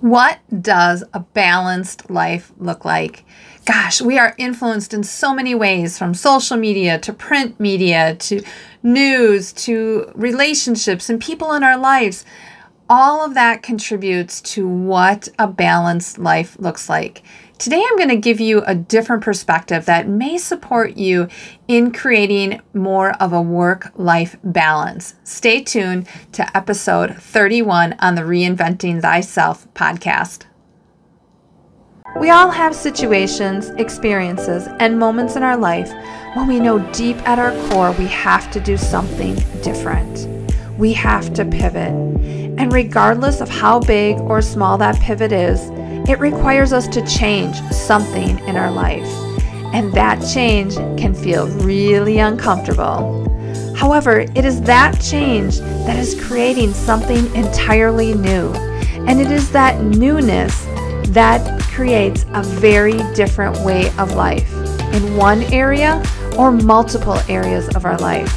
What does a balanced life look like? Gosh, we are influenced in so many ways from social media to print media to news to relationships and people in our lives. All of that contributes to what a balanced life looks like. Today, I'm going to give you a different perspective that may support you in creating more of a work life balance. Stay tuned to episode 31 on the Reinventing Thyself podcast. We all have situations, experiences, and moments in our life when we know deep at our core we have to do something different. We have to pivot. And regardless of how big or small that pivot is, it requires us to change something in our life, and that change can feel really uncomfortable. However, it is that change that is creating something entirely new, and it is that newness that creates a very different way of life in one area or multiple areas of our life.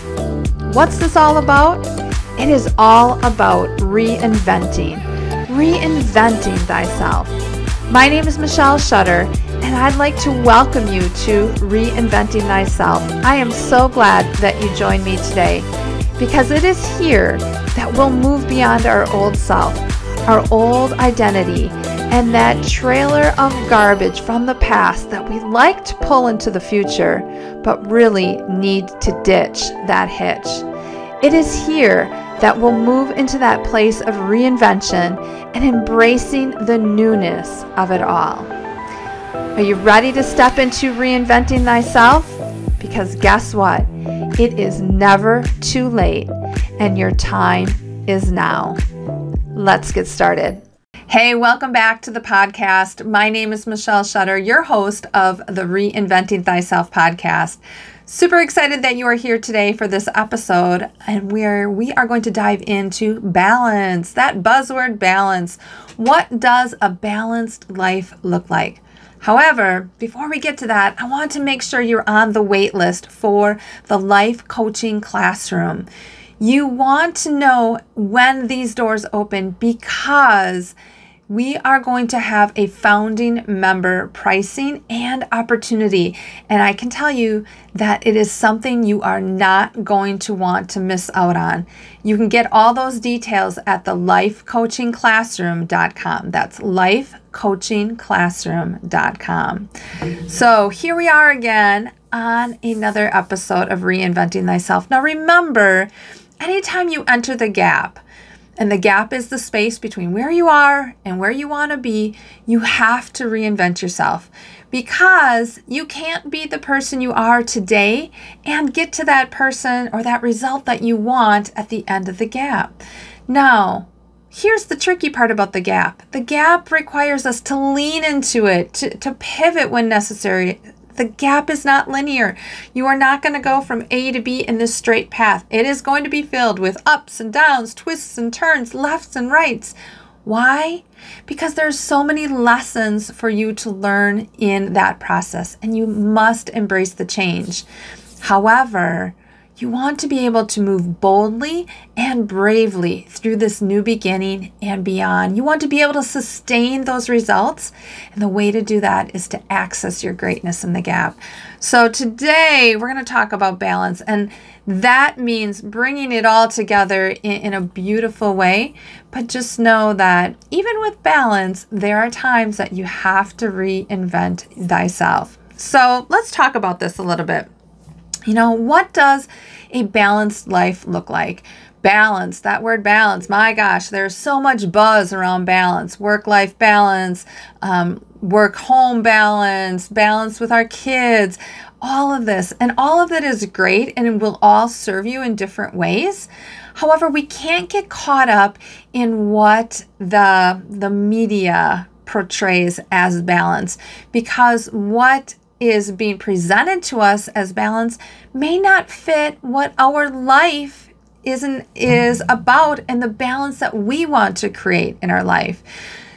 What's this all about? It is all about reinventing, reinventing thyself. My name is Michelle Shutter, and I'd like to welcome you to Reinventing Thyself. I am so glad that you joined me today because it is here that we'll move beyond our old self, our old identity, and that trailer of garbage from the past that we like to pull into the future, but really need to ditch that hitch. It is here that will move into that place of reinvention and embracing the newness of it all. Are you ready to step into reinventing thyself? Because guess what? It is never too late, and your time is now. Let's get started. Hey, welcome back to the podcast. My name is Michelle Shutter, your host of the Reinventing Thyself podcast. Super excited that you are here today for this episode and where we are going to dive into balance, that buzzword balance. What does a balanced life look like? However, before we get to that, I want to make sure you're on the wait list for the life coaching classroom. You want to know when these doors open because we are going to have a founding member pricing and opportunity. And I can tell you that it is something you are not going to want to miss out on. You can get all those details at the lifecoachingclassroom.com. That's lifecoachingclassroom.com. So here we are again on another episode of Reinventing Thyself. Now remember, anytime you enter the gap, and the gap is the space between where you are and where you want to be. You have to reinvent yourself because you can't be the person you are today and get to that person or that result that you want at the end of the gap. Now, here's the tricky part about the gap the gap requires us to lean into it, to, to pivot when necessary, the gap is not linear. You are not going to go from A to B in this straight path. It is going to be filled with ups and downs, twists and turns, lefts and rights. Why? Because there's so many lessons for you to learn in that process, and you must embrace the change. However, you want to be able to move boldly and bravely through this new beginning and beyond. You want to be able to sustain those results. And the way to do that is to access your greatness in the gap. So, today we're going to talk about balance. And that means bringing it all together in, in, a beautiful way. But just know that even with balance, there are times that you have to reinvent thyself. So, let's talk about this a little bit. You know, what does a balanced life look like? Balance, that word balance, my gosh, there's so much buzz around balance work life balance, um, work home balance, balance with our kids, all of this. And all of that is great and will all serve you in different ways. However, we can't get caught up in what the, the media portrays as balance because what is being presented to us as balance may not fit what our life isn't is about and the balance that we want to create in our life.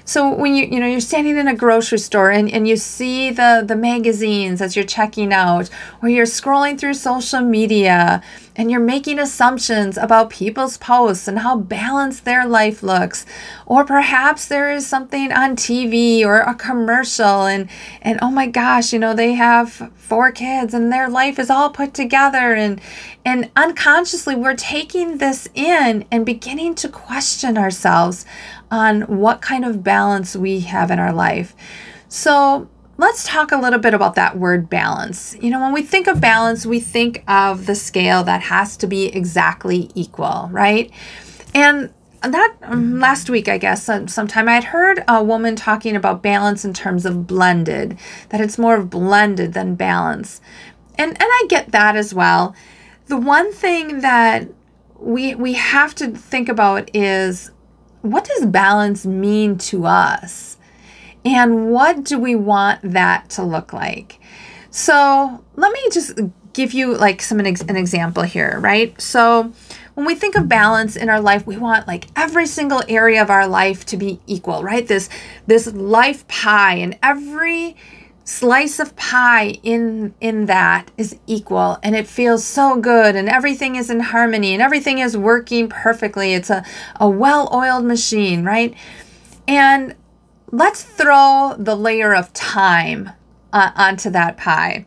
So when you you know you're standing in a grocery store and, and you see the the magazines as you're checking out, or you're scrolling through social media and you're making assumptions about people's posts and how balanced their life looks, or perhaps there is something on TV or a commercial and and oh my gosh, you know they have four kids and their life is all put together and and unconsciously we're taking this in and beginning to question ourselves on what kind of balance we have in our life. So, let's talk a little bit about that word balance. You know, when we think of balance, we think of the scale that has to be exactly equal, right? And that um, last week, I guess, sometime I had heard a woman talking about balance in terms of blended, that it's more of blended than balance. And and I get that as well. The one thing that we we have to think about is what does balance mean to us? And what do we want that to look like? So let me just give you like some an, an example here, right? So when we think of balance in our life, we want like every single area of our life to be equal, right? This this life pie and every slice of pie in in that is equal and it feels so good and everything is in harmony and everything is working perfectly. It's a, a well-oiled machine right? And let's throw the layer of time uh, onto that pie.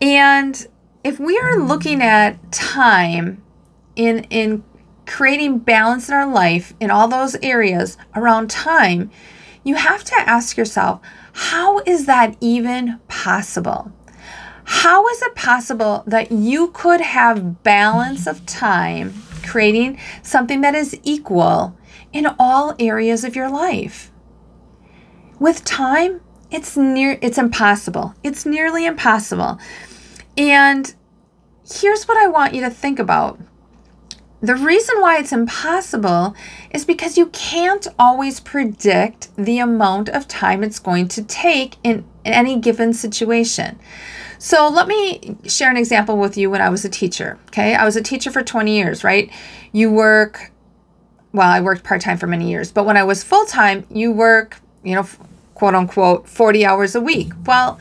And if we are looking at time in in creating balance in our life in all those areas around time you have to ask yourself how is that even possible? How is it possible that you could have balance of time, creating something that is equal in all areas of your life? With time, it's near it's impossible. It's nearly impossible. And here's what I want you to think about. The reason why it's impossible is because you can't always predict the amount of time it's going to take in, any given situation. So let me share an example with you when I was a teacher. Okay, I was a teacher for 20 years, right? You work, well, I worked part time for many years, but when I was full time, you work, you know, quote unquote, 40 hours a week. Well,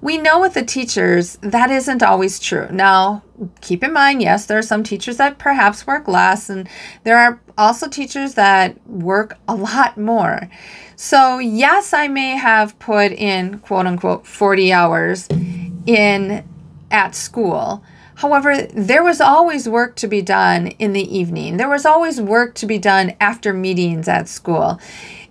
we know with the teachers that isn't always true. Now, keep in mind, yes, there are some teachers that perhaps work less, and there are also teachers that work a lot more. So, yes, I may have put in quote unquote 40 hours in at school. However, there was always work to be done in the evening. There was always work to be done after meetings at school.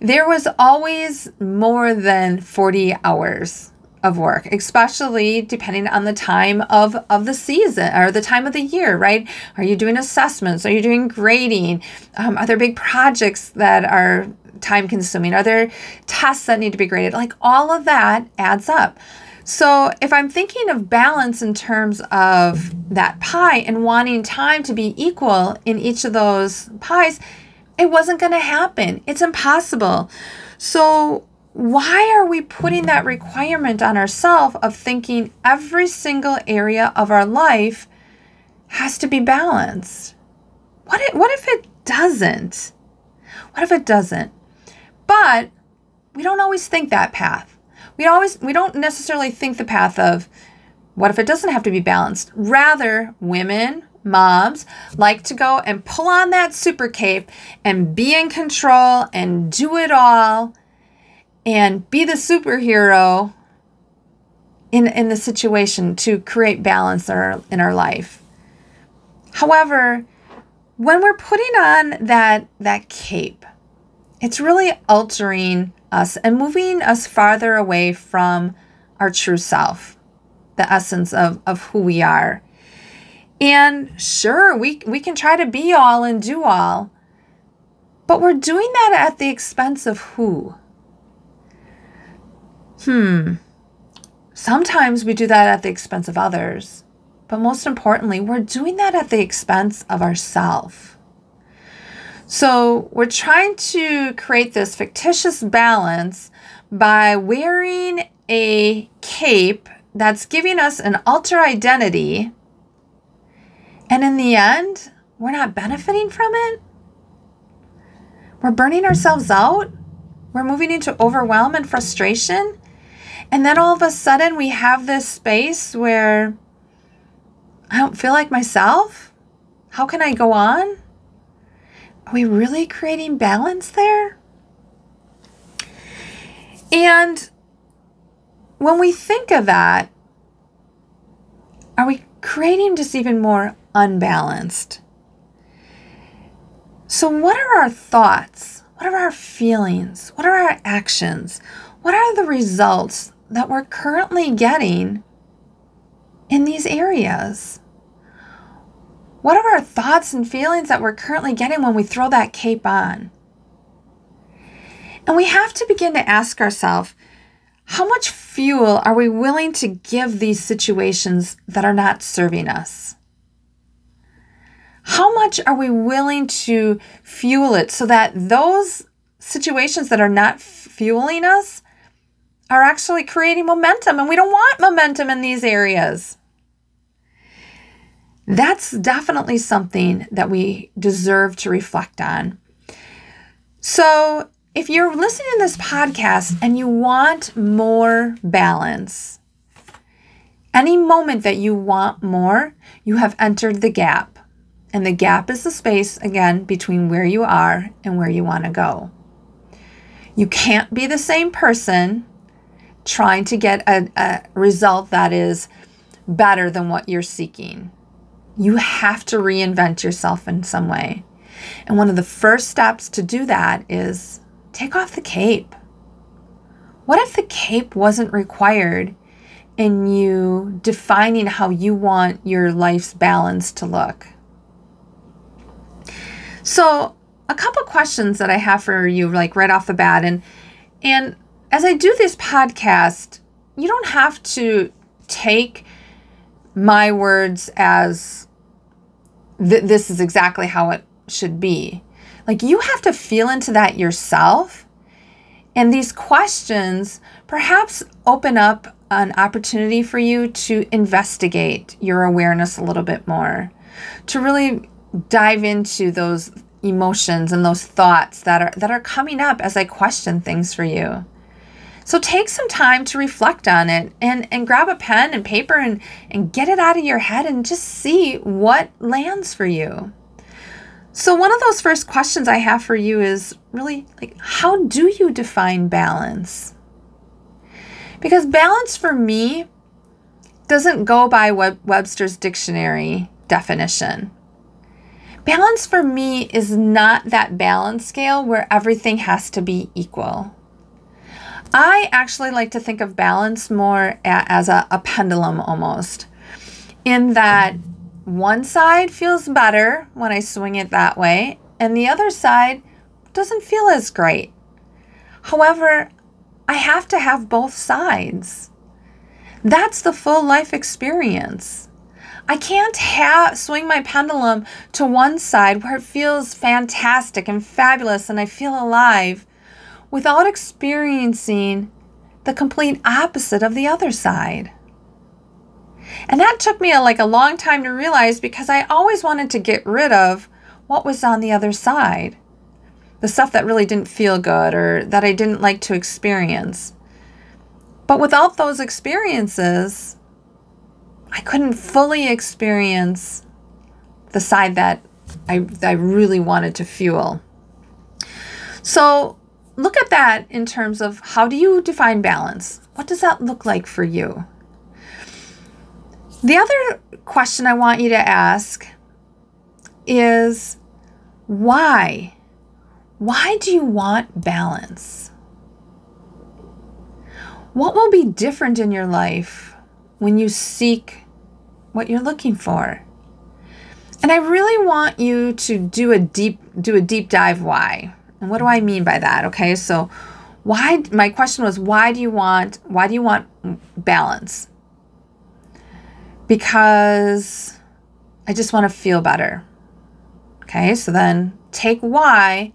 There was always more than 40 hours of work, especially depending on the time of, of the season or the time of the year, right? Are you doing assessments? Are you doing grading? Um, are there big projects that are time consuming? Are there tests that need to be graded? Like all of that adds up. So, if I'm thinking of balance in terms of that pie and wanting time to be equal in each of those pies, it wasn't going to happen. It's impossible. So, why are we putting that requirement on ourselves of thinking every single area of our life has to be balanced? What if, what if it doesn't? What if it doesn't? But we don't always think that path. We always we don't necessarily think the path of what if it doesn't have to be balanced? Rather, women, moms like to go and pull on that super cape and be in control and do it all and be the superhero in, in the situation to create balance in our, in our life. However, when we're putting on that, that cape, it's really altering us and moving us farther away from our true self, the essence of, of who we are. And sure, we, we can try to be all and do all, but we're doing that at the expense of who? Hmm. Sometimes we do that at the expense of others, but most importantly, we're doing that at the expense of ourself. So we're trying to create this fictitious balance by wearing a cape that's giving us an alter identity. And in the end, we're not benefiting from it. We're burning ourselves out we're moving into overwhelm and frustration. And then all of a sudden, we have this space where I don't feel like myself. How can I go on? Are we really creating balance there? And when we think of that, are we creating just even more unbalanced? So, what are our thoughts? What are our feelings? What are our actions? What are the results that we're currently getting in these areas? What are our thoughts and feelings that we're currently getting when we throw that cape on? And we have to begin to ask ourselves how much fuel are we willing to give these situations that are not serving us? How much are we willing to fuel it so that those situations that are not fueling us are actually creating momentum? And we don't want momentum in these areas. That's definitely something that we deserve to reflect on. So, if you're listening to this podcast and you want more balance, any moment that you want more, you have entered the gap. And the gap is the space, again, between where you are and where you want to go. You can't be the same person trying to get a, a result that is better than what you're seeking. You have to reinvent yourself in some way. And one of the first steps to do that is take off the cape. What if the cape wasn't required in you defining how you want your life's balance to look? So, a couple questions that I have for you like right off the bat and and as I do this podcast, you don't have to take my words as th- this is exactly how it should be. Like you have to feel into that yourself. And these questions perhaps open up an opportunity for you to investigate your awareness a little bit more, to really dive into those emotions and those thoughts that are that are coming up as I question things for you. So take some time to reflect on it and, and grab a pen and paper and, and get it out of your head and just see what lands for you. So, one of those first questions I have for you is really like, how do you define balance? Because balance for me doesn't go by Webster's dictionary definition. Balance for me is not that balance scale where everything has to be equal. I actually like to think of balance more as a, a pendulum almost, in that one side feels better when I swing it that way, and the other side doesn't feel as great. However, I have to have both sides. That's the full life experience. I can't have swing my pendulum to one side where it feels fantastic and fabulous and I feel alive without experiencing the complete opposite of the other side. And that took me a, like a long time to realize because I always wanted to get rid of what was on the other side. The stuff that really didn't feel good or that I didn't like to experience. But without those experiences, I couldn't fully experience the side that I, I really wanted to fuel. So look at that in terms of how do you define balance? What does that look like for you? The other question I want you to ask is why? Why do you want balance? What will be different in your life when you seek what you're looking for? And I really want you to do a deep do a deep dive why. And what do I mean by that? Okay, so why my question was why do you want why do you want balance? Because I just want to feel better. Okay, so then take why.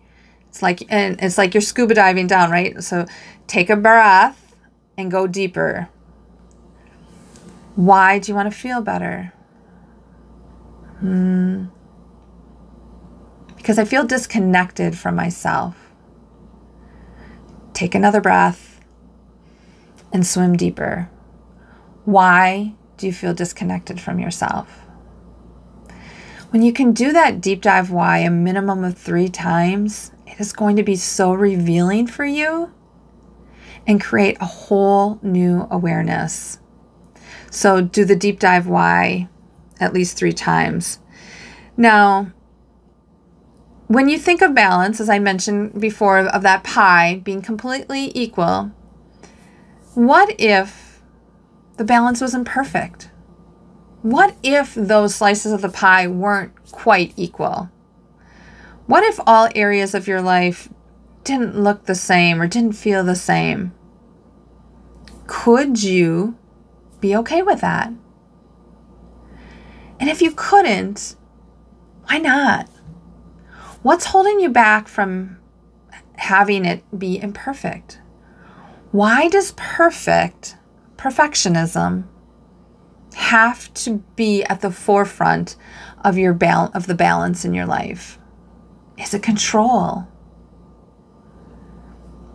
It's like and it's like you're scuba diving down, right? So take a breath and go deeper. Why do you want to feel better? Hmm because I feel disconnected from myself. Take another breath and swim deeper. Why do you feel disconnected from yourself? When you can do that deep dive why a minimum of three times, it is going to be so revealing for you and create a whole new awareness. So, do the deep dive why at least three times. Now, when you think of balance, as I mentioned before, of that pie being completely equal, what if the balance wasn't perfect? What if those slices of the pie weren't quite equal? What if all areas of your life didn't look the same or didn't feel the same? Could you be okay with that? And if you couldn't, why not? What's holding you back from having it be imperfect? Why does perfect, perfectionism, have to be at the forefront of your bal- of the balance in your life? Is it control?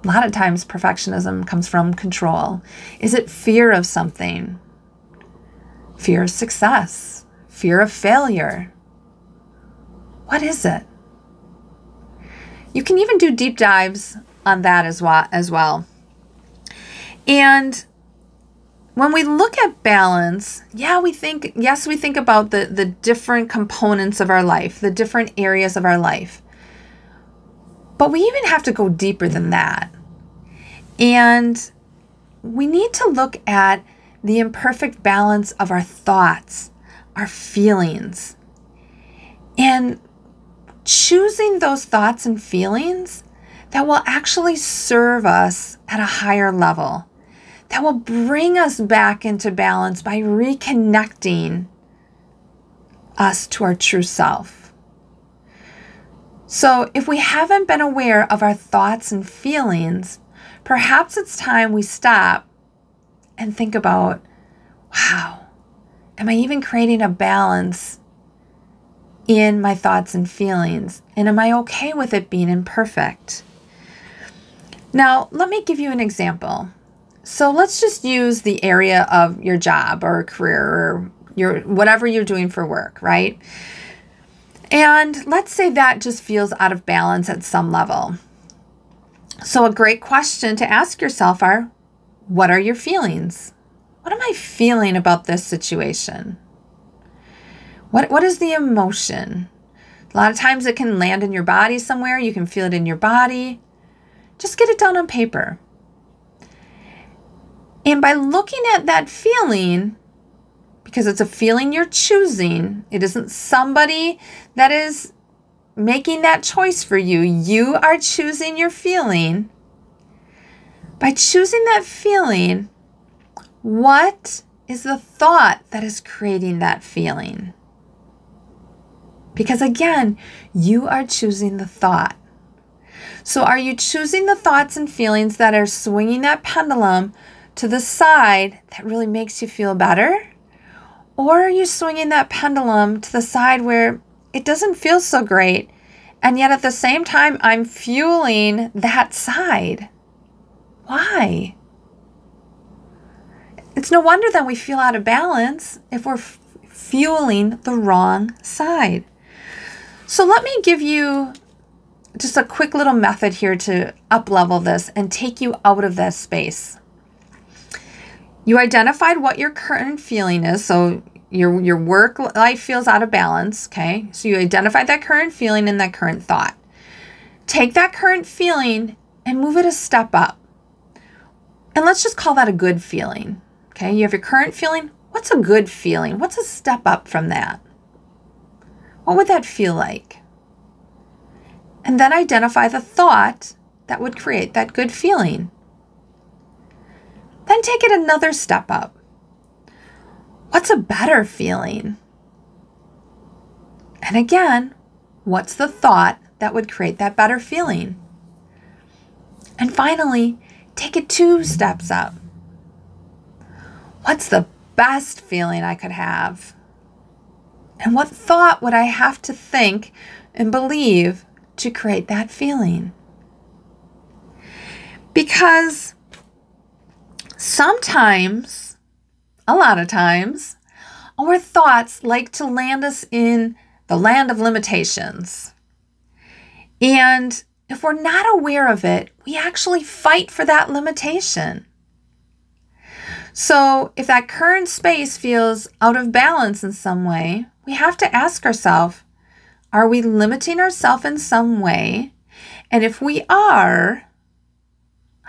A lot of times perfectionism comes from control. Is it fear of something? Fear of success? Fear of failure? What is it? You can even do deep dives on that as well as well. And when we look at balance, yeah, we think yes, we think about the the different components of our life, the different areas of our life. But we even have to go deeper than that. And we need to look at the imperfect balance of our thoughts, our feelings. And choosing those thoughts and feelings that will actually serve us at a higher level, that will bring us back into balance by reconnecting us to our true self. So, if we haven't been aware of our thoughts and feelings, perhaps it's time we stop and think about wow, am I even creating a balance in my thoughts and feelings? And am I okay with it being imperfect? Now, let me give you an example. So let's just use the area of your job or career or your whatever you're doing for work, right? And let's say that just feels out of balance at some level. So a great question to ask yourself are what are your feelings? What am I feeling about this situation? What, what is the emotion? A lot of times it can land in your body somewhere. You can feel it in your body. Just get it down on paper. And by looking at that feeling, because it's a feeling you're choosing, it isn't somebody that is making that choice for you. You are choosing your feeling. By choosing that feeling, what is the thought that is creating that feeling? Because again, you are choosing the thought. So, are you choosing the thoughts and feelings that are swinging that pendulum to the side that really makes you feel better? Or are you swinging that pendulum to the side where it doesn't feel so great, and yet at the same time, I'm fueling that side? Why? It's no wonder that we feel out of balance if we're f- fueling the wrong side. So let me give you just a quick little method here to up level this and take you out of this space. You identified what your current feeling is, so your your work life feels out of balance, okay? So you identified that current feeling and that current thought. Take that current feeling and move it a step up. And let's just call that a good feeling. Okay? You have your current feeling. What's a good feeling? What's a step up from that? What would that feel like? And then identify the thought that would create that good feeling. Then take it another step up. What's a better feeling? And again, what's the thought that would create that better feeling? And finally, take it two steps up. What's the best feeling I could have? And what thought would I have to think and believe to create that feeling? Because sometimes, a lot of times, our thoughts like to land us in the land of limitations. And if we're not aware of it, we actually fight for that limitation. So, if that current space feels out of balance in some way, we have to ask ourselves are we limiting ourselves in some way? And if we are,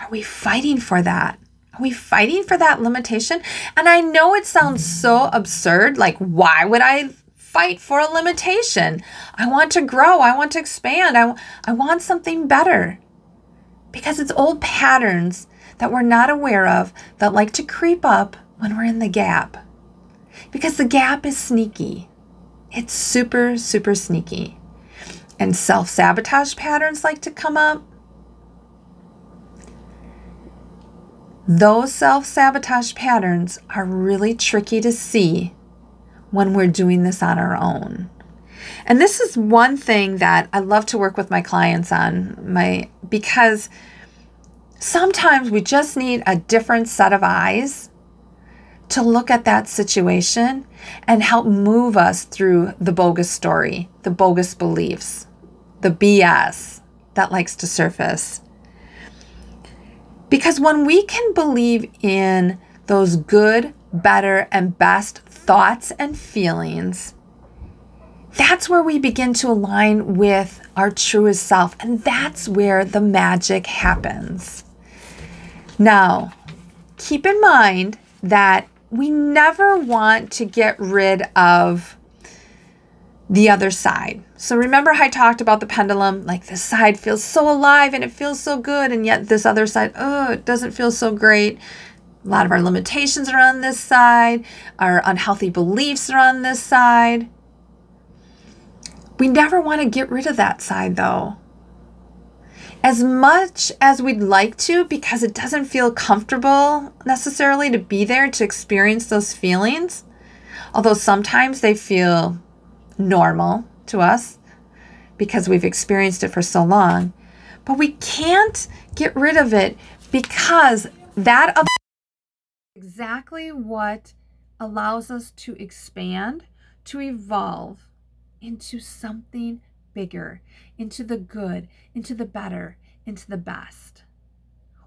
are we fighting for that? Are we fighting for that limitation? And I know it sounds so absurd. Like, why would I fight for a limitation? I want to grow. I want to expand. I, I want something better. Because it's old patterns that we're not aware of that like to creep up when we're in the gap. Because the gap is sneaky. It's super, super sneaky. And self sabotage patterns like to come up. Those self sabotage patterns are really tricky to see when we're doing this on our own. And this is one thing that I love to work with my clients on, my because sometimes we just need a different set of eyes to look at that situation and help move us through the bogus story, the bogus beliefs, the BS that likes to surface. Because when we can believe in those good, better, and best thoughts and feelings, that's where we begin to align with our truest self. And that's where the magic happens. Now, keep in mind that we never want to get rid of the other side. So remember I talked about the pendulum? Like this side feels so alive and it feels so good, and yet this other side, oh, it doesn't feel so great. A lot of our limitations are on this side, our unhealthy beliefs are on this side. We never want to get rid of that side though as much as we'd like to because it doesn't feel comfortable necessarily to be there to experience those feelings, although sometimes they feel normal to us because we've experienced it for so long. But we can't get rid of it because that is exactly what allows us to expand, to evolve into something bigger, into the good, into the better, into the best.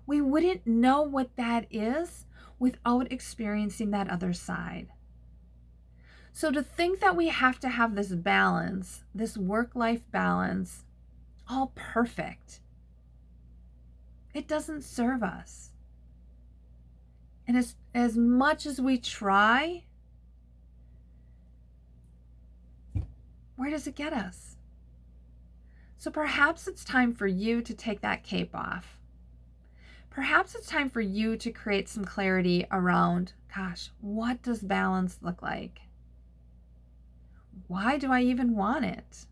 We wouldn't know what that is without experiencing that other side. So to think that we have to have this balance, this work life balance, all perfect, it doesn't serve us. And as, as much as we try, where does it get us? So perhaps it's time for you to take that cape off. Perhaps it's time for you to create some clarity around gosh, what does balance look like? Why do I even want it?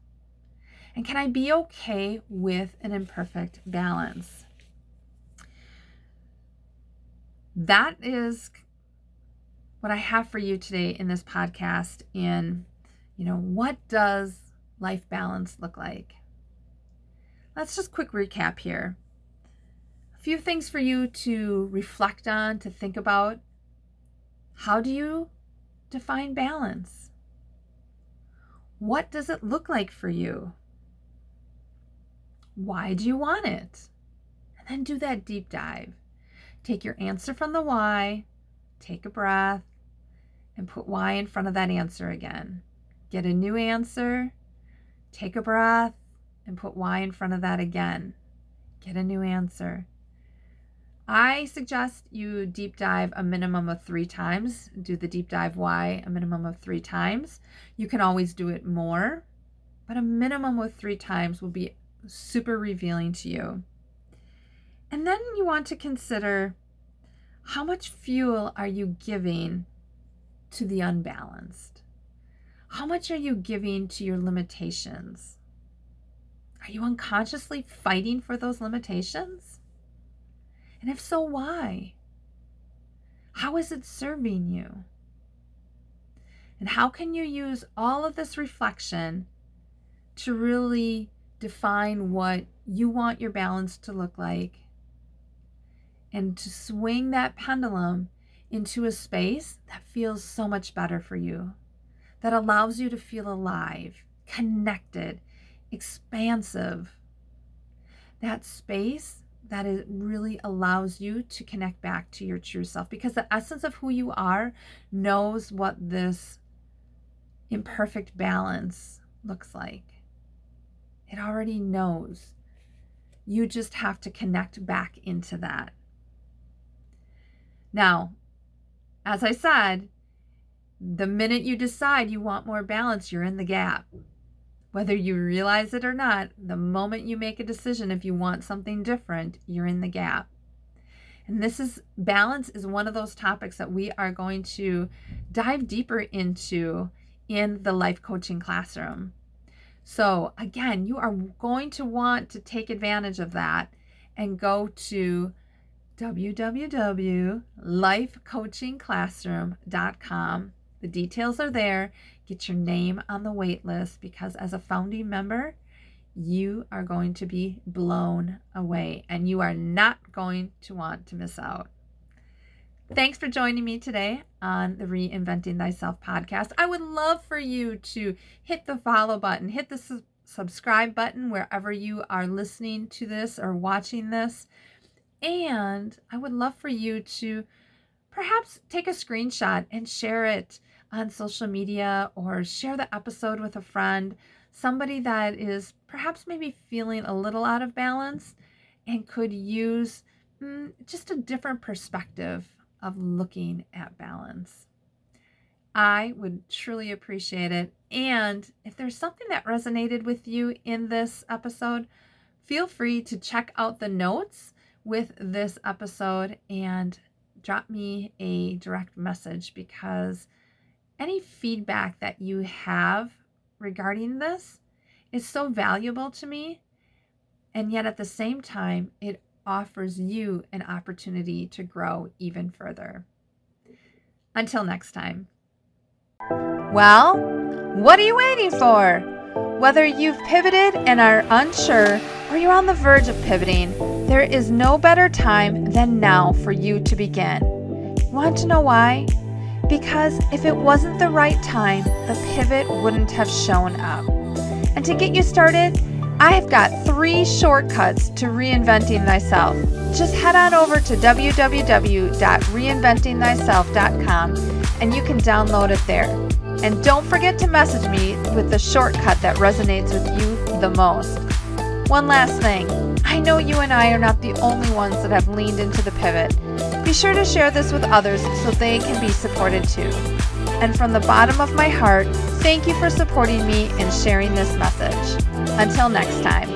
And can I be okay with an imperfect balance? That is what I have for you today in this podcast in you know, what does life balance look like? Let's just quick recap here. A few things for you to reflect on, to think about. How do you define balance? What does it look like for you? Why do you want it? And then do that deep dive. Take your answer from the why, take a breath, and put why in front of that answer again. Get a new answer, take a breath, and put why in front of that again. Get a new answer. I suggest you deep dive a minimum of three times. Do the deep dive why a minimum of three times. You can always do it more, but a minimum of three times will be super revealing to you. And then you want to consider how much fuel are you giving to the unbalanced? How much are you giving to your limitations? Are you unconsciously fighting for those limitations? And if so, why? How is it serving you? And how can you use all of this reflection to really define what you want your balance to look like and to swing that pendulum into a space that feels so much better for you, that allows you to feel alive, connected, expansive. That space that it really allows you to connect back to your true self because the essence of who you are knows what this imperfect balance looks like. It already knows. You just have to connect back into that. Now, as I said, the minute you decide you want more balance, you're in the gap. Whether you realize it or not, the moment you make a decision if you want something different, you're in the gap. And this is balance is one of those topics that we are going to dive deeper into in the life coaching classroom. So, again, you are going to want to take advantage of that and go to www.lifecoachingclassroom.com. The details are there. Get your name on the wait list because as a founding member, you are going to be blown away and you are not going to want to miss out. Thanks for joining me today on the Reinventing Thyself podcast. I would love for you to hit the follow button, hit the su- subscribe button wherever you are listening to this or watching this. And I would love for you to perhaps take a screenshot and share it on social media or share the episode with a friend, somebody that is perhaps maybe feeling a little out of balance and could use mm, just a different perspective of looking at balance. I would truly appreciate it. And if there's something that resonated with you in this episode, feel free to check out the notes with this episode and drop me a direct message because any feedback that you have regarding this is so valuable to me. And yet at the same time, it offers you an opportunity to grow even further. Until next time. Well, what are you waiting for? Whether you've pivoted and are unsure, or you're on the verge of pivoting, there is no better time than now for you to begin. Want to know why? Because if it wasn't the right time, the pivot wouldn't have shown up. And to get you started, I've got three shortcuts to reinventing thyself. Just head on over to www.reinventingthyself.com and you can download it there. And don't forget to message me with the shortcut that resonates with you the most. One last thing I know you and I are not the only ones that have leaned into the pivot. Be sure to share this with others so they can be supported too. And from the bottom of my heart, thank you for supporting me and sharing this message. Until next time.